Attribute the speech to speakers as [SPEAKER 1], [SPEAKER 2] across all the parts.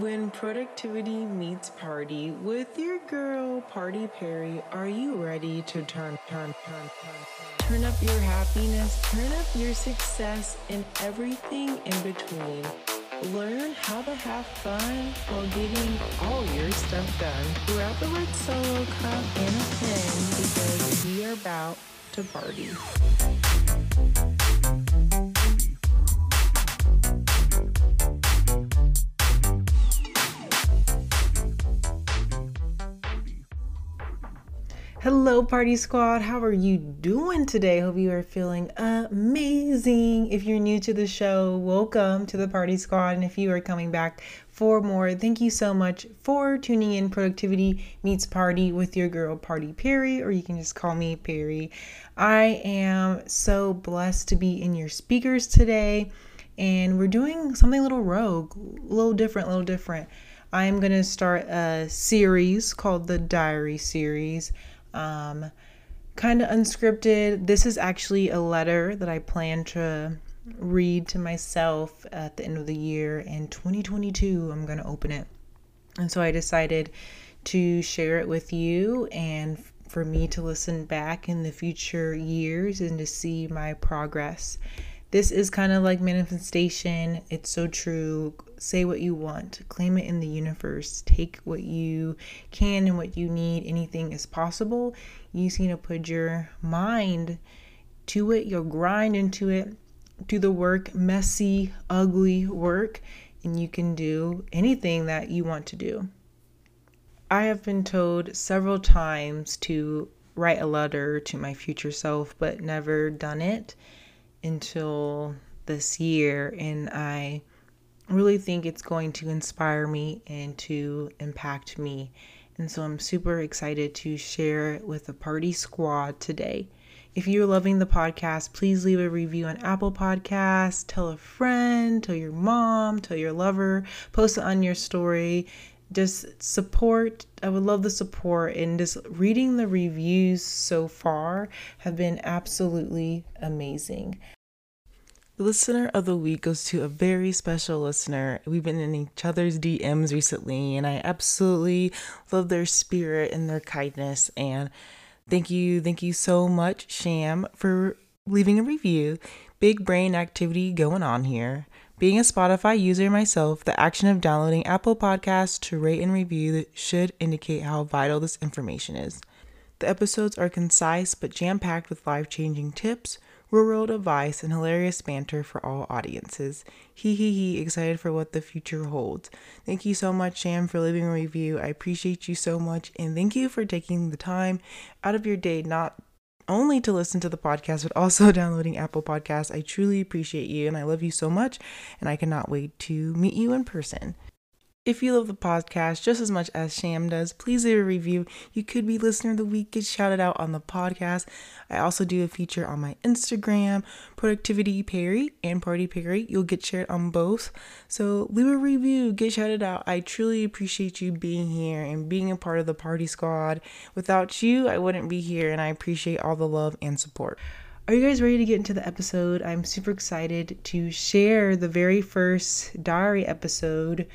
[SPEAKER 1] When productivity meets party with your girl Party Perry, are you ready to turn, turn, turn, turn, turn up your happiness, turn up your success, and everything in between? Learn how to have fun while getting all your stuff done. Grab the red solo cup and a pen because we are about to party. Hello, Party Squad. How are you doing today? Hope you are feeling amazing. If you're new to the show, welcome to the Party Squad. And if you are coming back for more, thank you so much for tuning in. Productivity meets party with your girl, Party Perry, or you can just call me Perry. I am so blessed to be in your speakers today. And we're doing something a little rogue, a little different, a little different. I'm going to start a series called the Diary Series um, kind of unscripted. This is actually a letter that I plan to read to myself at the end of the year in 2022. I'm going to open it. And so I decided to share it with you and for me to listen back in the future years and to see my progress. This is kind of like manifestation. It's so true. Say what you want, claim it in the universe, take what you can and what you need. Anything is possible. You just need to put your mind to it, your grind into it, do the work, messy, ugly work, and you can do anything that you want to do. I have been told several times to write a letter to my future self, but never done it until this year, and I really think it's going to inspire me and to impact me. And so I'm super excited to share it with the party squad today. If you're loving the podcast, please leave a review on Apple Podcasts. Tell a friend, tell your mom, tell your lover, post it on your story. Just support. I would love the support. And just reading the reviews so far have been absolutely amazing. The listener of the week goes to a very special listener. We've been in each other's DMs recently, and I absolutely love their spirit and their kindness. And thank you, thank you so much, Sham, for leaving a review. Big brain activity going on here. Being a Spotify user myself, the action of downloading Apple Podcasts to rate and review should indicate how vital this information is. The episodes are concise but jam packed with life changing tips rural advice, and hilarious banter for all audiences. He he he, excited for what the future holds. Thank you so much, Sam, for leaving a review. I appreciate you so much, and thank you for taking the time out of your day not only to listen to the podcast, but also downloading Apple Podcasts. I truly appreciate you, and I love you so much, and I cannot wait to meet you in person. If you love the podcast just as much as Sham does, please leave a review. You could be listener of the week, get shouted out on the podcast. I also do a feature on my Instagram, Productivity Perry and Party Perry. You'll get shared on both. So leave a review, get shouted out. I truly appreciate you being here and being a part of the party squad. Without you, I wouldn't be here, and I appreciate all the love and support. Are you guys ready to get into the episode? I'm super excited to share the very first diary episode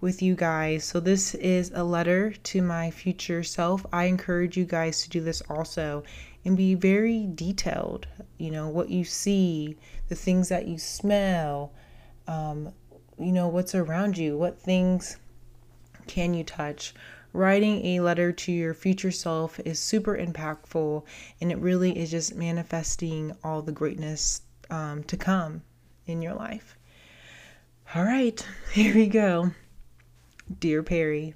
[SPEAKER 1] with you guys. So, this is a letter to my future self. I encourage you guys to do this also and be very detailed. You know, what you see, the things that you smell, um, you know, what's around you, what things can you touch. Writing a letter to your future self is super impactful and it really is just manifesting all the greatness um, to come in your life. All right, here we go. Dear Perry,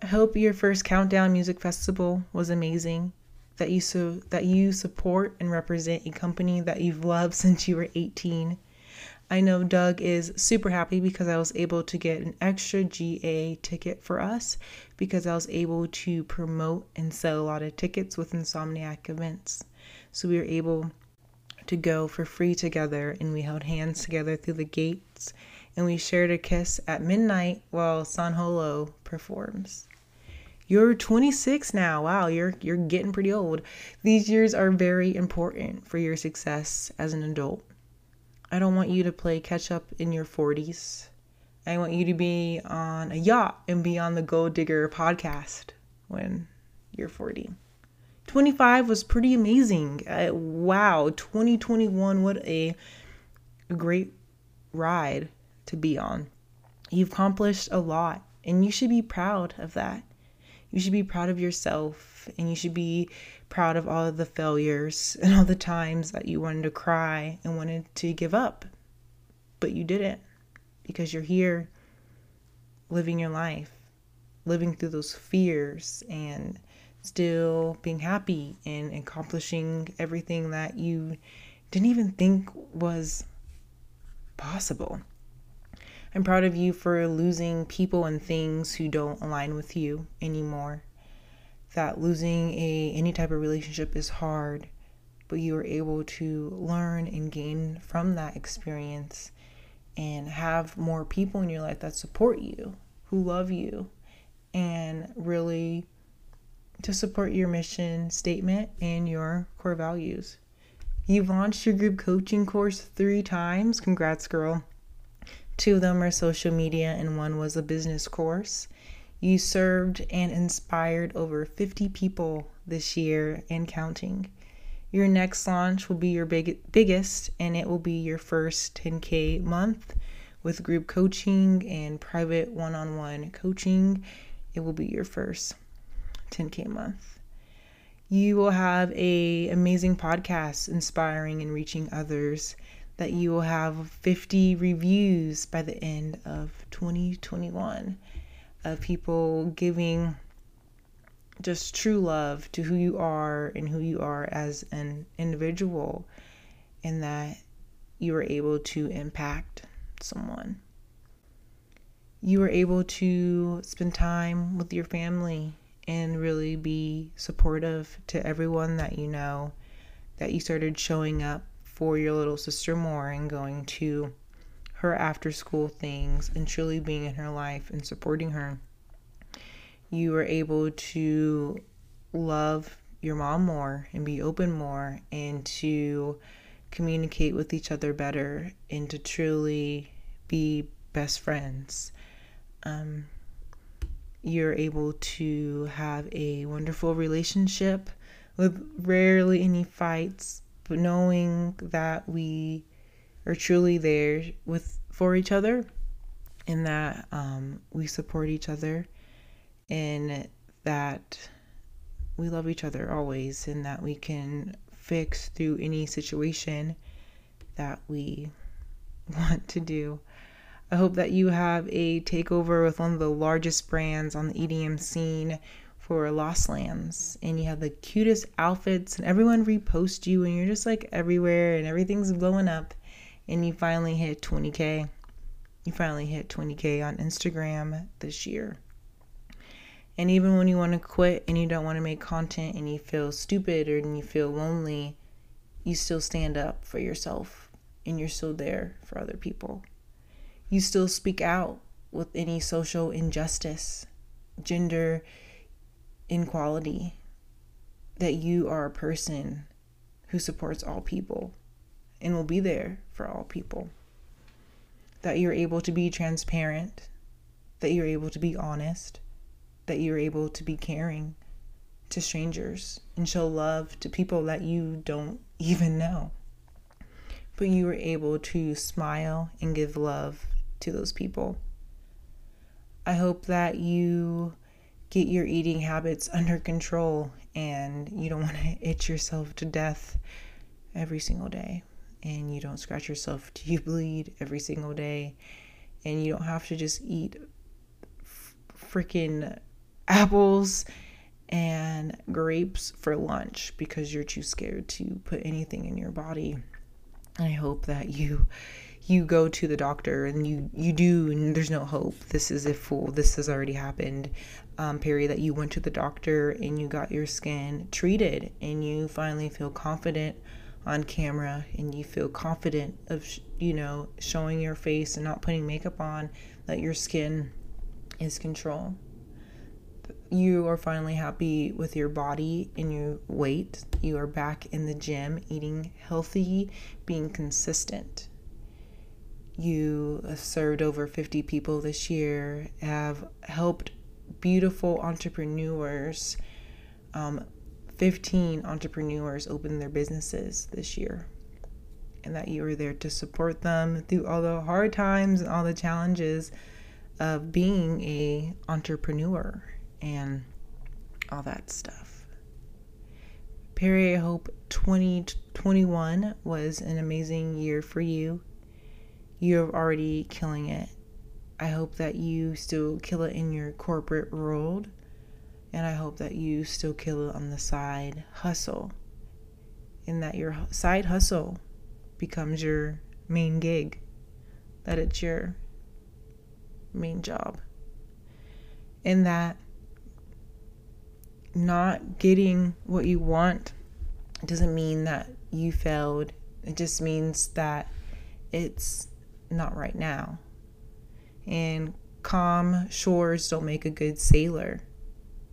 [SPEAKER 1] I hope your first Countdown Music Festival was amazing. That you so that you support and represent a company that you've loved since you were 18. I know Doug is super happy because I was able to get an extra GA ticket for us because I was able to promote and sell a lot of tickets with Insomniac events. So we were able to go for free together and we held hands together through the gates and we shared a kiss at midnight while San Holo performs. You're 26 now. Wow, you're you're getting pretty old. These years are very important for your success as an adult. I don't want you to play catch up in your 40s. I want you to be on a yacht and be on the Gold Digger podcast when you're 40. 25 was pretty amazing. Uh, wow, 2021, what a great ride to be on. You've accomplished a lot, and you should be proud of that. You should be proud of yourself, and you should be proud of all of the failures and all the times that you wanted to cry and wanted to give up, but you didn't because you're here living your life, living through those fears and still being happy and accomplishing everything that you didn't even think was possible. I'm proud of you for losing people and things who don't align with you anymore. That losing a any type of relationship is hard, but you are able to learn and gain from that experience and have more people in your life that support you, who love you, and really to support your mission statement and your core values. You've launched your group coaching course three times. Congrats, girl. Two of them are social media, and one was a business course. You served and inspired over 50 people this year and counting. Your next launch will be your big, biggest, and it will be your first 10K month with group coaching and private one on one coaching. It will be your first 10K month. You will have a amazing podcast inspiring and reaching others that you will have 50 reviews by the end of 2021 of people giving just true love to who you are and who you are as an individual and that you are able to impact someone. You are able to spend time with your family and really be supportive to everyone that you know, that you started showing up for your little sister more and going to her after school things and truly being in her life and supporting her. You were able to love your mom more and be open more and to communicate with each other better and to truly be best friends. Um, you're able to have a wonderful relationship with rarely any fights, knowing that we are truly there with for each other and that um, we support each other and that we love each other always and that we can fix through any situation that we want to do. I hope that you have a takeover with one of the largest brands on the EDM scene for Lost Lands and you have the cutest outfits and everyone reposts you and you're just like everywhere and everything's blowing up and you finally hit 20k. You finally hit 20k on Instagram this year. And even when you want to quit and you don't want to make content and you feel stupid or and you feel lonely, you still stand up for yourself and you're still there for other people you still speak out with any social injustice, gender inequality, that you are a person who supports all people and will be there for all people. That you're able to be transparent, that you're able to be honest, that you're able to be caring to strangers and show love to people that you don't even know. But you were able to smile and give love to those people. I hope that you get your eating habits under control and you don't want to itch yourself to death every single day and you don't scratch yourself till you bleed every single day and you don't have to just eat freaking apples and grapes for lunch because you're too scared to put anything in your body. I hope that you you go to the doctor and you you do and there's no hope this is a fool. this has already happened um, period that you went to the doctor and you got your skin treated and you finally feel confident on camera and you feel confident of you know showing your face and not putting makeup on that your skin is control. You are finally happy with your body and your weight. You are back in the gym eating healthy being consistent. You served over 50 people this year, have helped beautiful entrepreneurs, um, 15 entrepreneurs open their businesses this year. And that you were there to support them through all the hard times and all the challenges of being a entrepreneur and all that stuff. Perry, I hope 2021 was an amazing year for you. You're already killing it. I hope that you still kill it in your corporate world. And I hope that you still kill it on the side hustle. And that your side hustle becomes your main gig. That it's your main job. And that not getting what you want doesn't mean that you failed. It just means that it's not right now. And calm shores don't make a good sailor.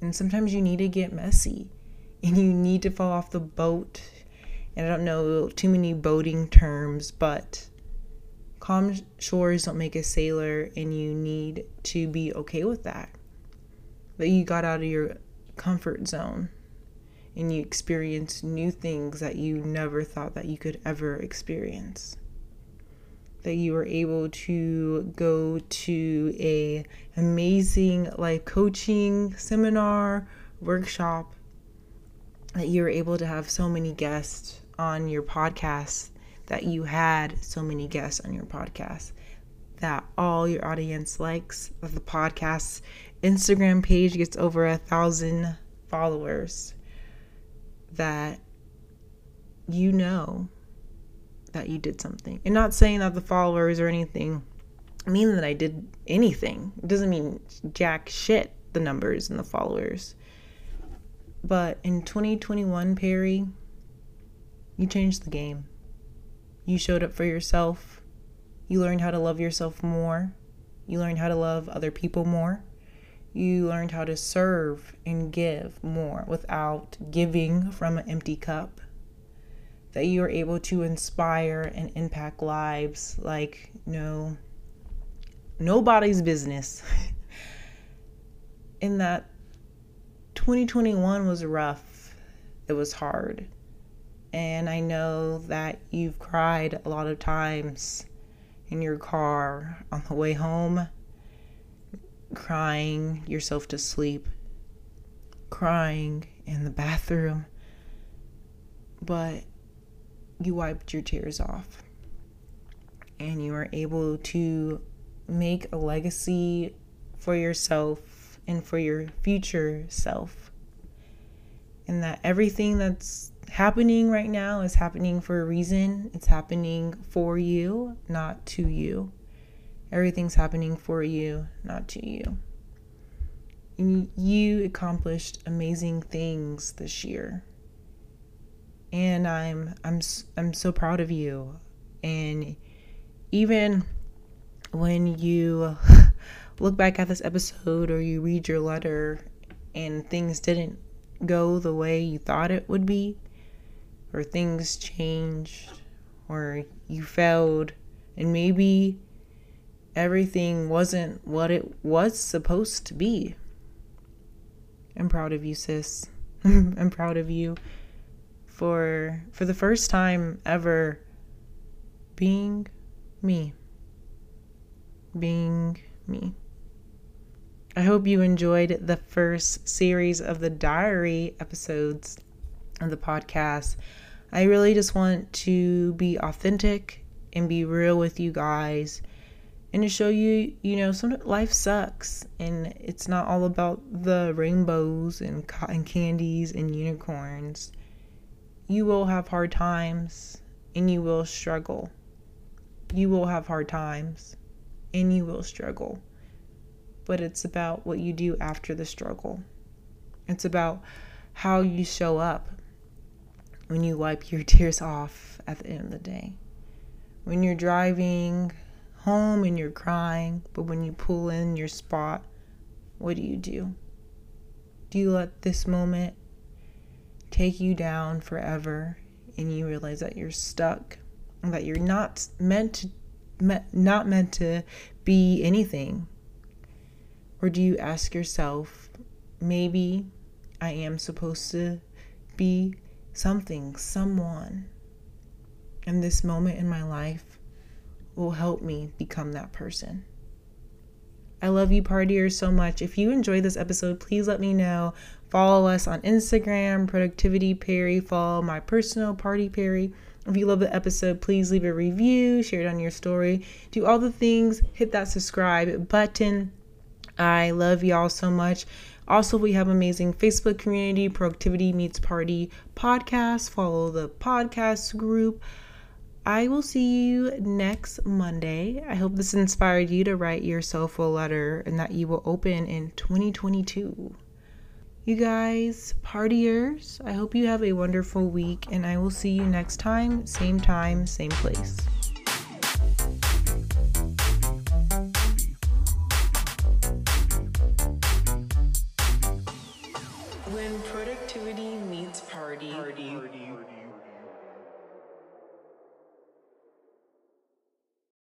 [SPEAKER 1] And sometimes you need to get messy and you need to fall off the boat. And I don't know too many boating terms, but calm shores don't make a sailor, and you need to be okay with that. That you got out of your comfort zone and you experience new things that you never thought that you could ever experience that you were able to go to a amazing life coaching seminar workshop that you were able to have so many guests on your podcast that you had so many guests on your podcast that all your audience likes that the podcast instagram page gets over a thousand followers that you know that you did something. And not saying that the followers or anything mean that I did anything. It doesn't mean jack shit, the numbers and the followers. But in 2021, Perry, you changed the game. You showed up for yourself. You learned how to love yourself more. You learned how to love other people more. You learned how to serve and give more without giving from an empty cup that you are able to inspire and impact lives like no nobody's business. In that 2021 was rough. It was hard. And I know that you've cried a lot of times in your car on the way home, crying yourself to sleep, crying in the bathroom. But you wiped your tears off and you are able to make a legacy for yourself and for your future self. And that everything that's happening right now is happening for a reason. It's happening for you, not to you. Everything's happening for you, not to you. And you accomplished amazing things this year and I'm I'm I'm so proud of you. And even when you look back at this episode or you read your letter and things didn't go the way you thought it would be or things changed or you failed and maybe everything wasn't what it was supposed to be. I'm proud of you, sis. I'm proud of you for for the first time ever being me. Being me. I hope you enjoyed the first series of the diary episodes of the podcast. I really just want to be authentic and be real with you guys and to show you, you know, some life sucks and it's not all about the rainbows and cotton candies and unicorns you will have hard times and you will struggle. You will have hard times and you will struggle. But it's about what you do after the struggle. It's about how you show up when you wipe your tears off at the end of the day. When you're driving home and you're crying, but when you pull in your spot, what do you do? Do you let this moment take you down forever and you realize that you're stuck and that you're not meant to me- not meant to be anything? Or do you ask yourself, maybe I am supposed to be something, someone, and this moment in my life will help me become that person? I love you, partiers, so much. If you enjoyed this episode, please let me know. Follow us on Instagram, Productivity Perry. Follow my personal Party Perry. If you love the episode, please leave a review, share it on your story, do all the things, hit that subscribe button. I love y'all so much. Also, we have amazing Facebook community, Productivity Meets Party podcast. Follow the podcast group. I will see you next Monday. I hope this inspired you to write yourself a letter and that you will open in 2022. You guys, partiers, I hope you have a wonderful week and I will see you next time, same time, same place.